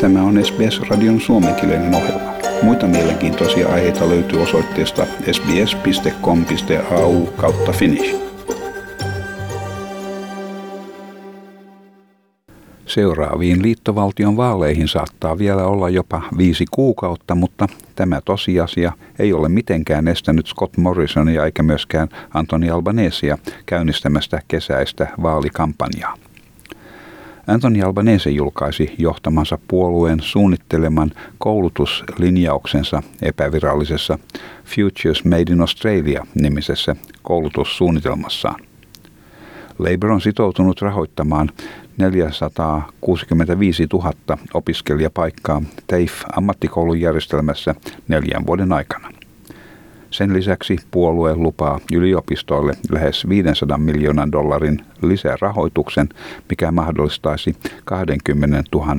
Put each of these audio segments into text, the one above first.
Tämä on SBS-radion suomenkielinen ohjelma. Muita mielenkiintoisia aiheita löytyy osoitteesta sbs.com.au kautta finnish. Seuraaviin liittovaltion vaaleihin saattaa vielä olla jopa viisi kuukautta, mutta tämä tosiasia ei ole mitenkään estänyt Scott Morrisonia eikä myöskään Antoni Albanesia käynnistämästä kesäistä vaalikampanjaa. Anthony Albanese julkaisi johtamansa puolueen suunnitteleman koulutuslinjauksensa epävirallisessa Futures Made in Australia nimisessä koulutussuunnitelmassaan. Labour on sitoutunut rahoittamaan 465 000 opiskelijapaikkaa TAFE-ammattikoulun järjestelmässä neljän vuoden aikana. Sen lisäksi puolue lupaa yliopistoille lähes 500 miljoonan dollarin lisärahoituksen, mikä mahdollistaisi 20 000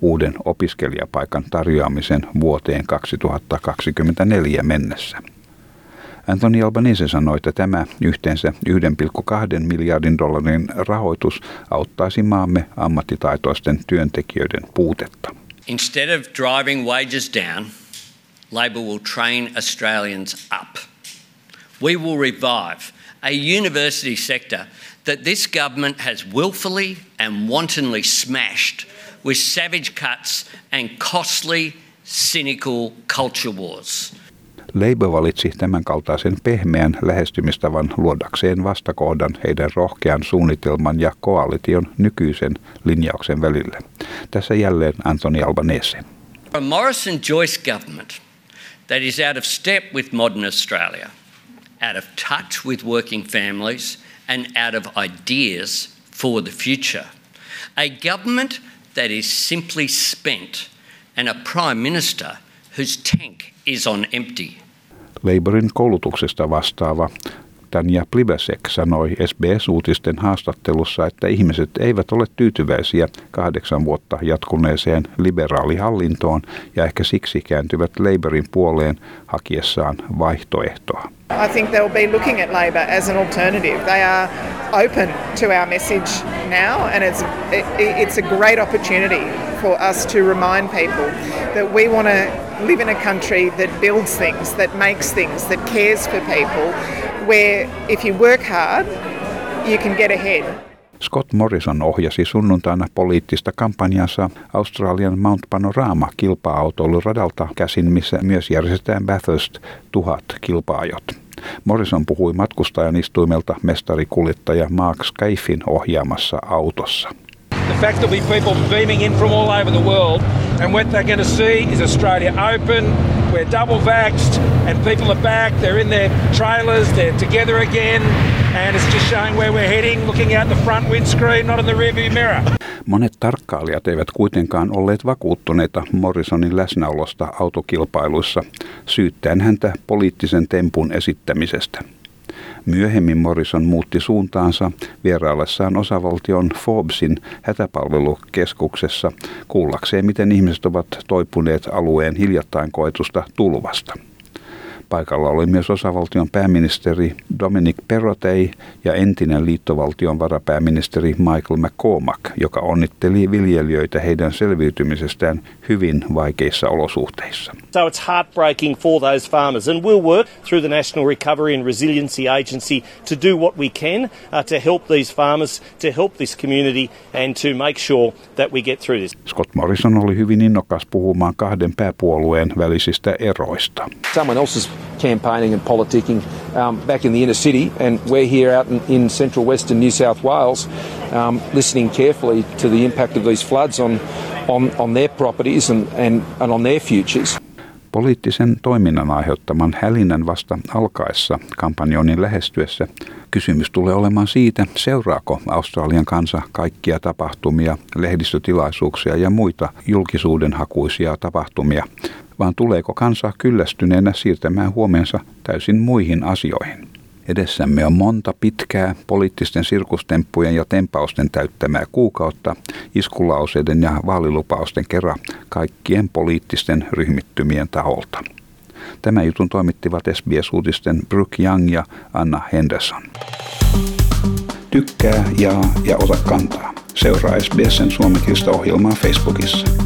uuden opiskelijapaikan tarjoamisen vuoteen 2024 mennessä. Anthony Albanese sanoi, että tämä yhteensä 1,2 miljardin dollarin rahoitus auttaisi maamme ammattitaitoisten työntekijöiden puutetta. Instead of driving wages down, Labor will train Australians up. We will revive a university sector that this government has willfully and wantonly smashed with savage cuts and costly, cynical culture wars. Labour valitsi tämän kaltaisen pehmeän lähestymistavan luodakseen vastakohdan heidän rohkean suunnitelman ja koalition nykyisen linjauksen välille. Tässä jälleen Anthony Albanese. A Morrison Joyce government – that is out of step with modern Australia, out of touch with working families, and out of ideas for the future. A government that is simply spent, and a Prime Minister whose tank is on empty. Labourin koulutuksesta vastaava Tanja Plibesek sanoi SBS-uutisten haastattelussa, että ihmiset eivät ole tyytyväisiä kahdeksan vuotta jatkuneeseen liberaalihallintoon ja ehkä siksi kääntyvät Labourin puoleen hakiessaan vaihtoehtoa. I think they'll be looking at Labor as an alternative. They are open to our message now, and it's it, it's a great opportunity for us to remind people that we want to live in a country that builds things, that makes things, that cares for people, where if you work hard, you can get ahead. Scott Morrison ohjasi sunnuntaina poliittista kampanjansa Australian Mount Panorama kilpa-autoiluradalta käsin, missä myös järjestetään Bathurst 1000 kilpaajot. Morrison puhui matkustajan istuimelta mestarikuljettaja Mark Scaifin ohjaamassa autossa. The fact there'll be people beaming in from all over the world, and what they're going to see is Australia open. We're double vaxxed, and people are back. They're in their trailers. They're together again, and it's just showing where we're heading. Looking out the front windscreen, not in the rearview mirror. Monet tarkkailijat eivät kuitenkaan olleet vakuuttuneita Morrisonin läsnäolosta autokilpailuissa, syyttäen häntä poliittisen tempun esittämisestä. Myöhemmin Morrison muutti suuntaansa vieraillessaan osavaltion Forbesin hätäpalvelukeskuksessa kuullakseen, miten ihmiset ovat toipuneet alueen hiljattain koetusta tulvasta. Paikalla oli myös osavaltion pääministeri Dominic Perrotei ja entinen liittovaltion varapääministeri Michael McCormack, joka onnitteli viljelijöitä heidän selviytymisestään hyvin vaikeissa olosuhteissa. So it's heartbreaking for those farmers and we'll work through the National Recovery and Resiliency Agency to do what we can uh, to help these farmers, to help this community and to make sure that we get through this. Scott Morrison oli hyvin innokas puhumaan kahden pääpuolueen välisistä eroista. Someone else is campaigning and politicking um, back in the inner city, and we're here out in, in central western New South Wales um, listening carefully to the impact of these floods on, on, on their properties and, and, and on their futures. Poliittisen toiminnan aiheuttaman hälinän vasta alkaessa kampanjoinnin lähestyessä kysymys tulee olemaan siitä, seuraako Australian kansa kaikkia tapahtumia, lehdistötilaisuuksia ja muita julkisuudenhakuisia tapahtumia, vaan tuleeko kansa kyllästyneenä siirtämään huomensa täysin muihin asioihin. Edessämme on monta pitkää poliittisten sirkustemppujen ja tempausten täyttämää kuukautta iskulauseiden ja vaalilupausten kerran kaikkien poliittisten ryhmittymien taholta. Tämä jutun toimittivat SBS-uutisten Brooke Young ja Anna Henderson. Tykkää, jaa ja ota kantaa. Seuraa SBSn suomenkielistä ohjelmaa Facebookissa.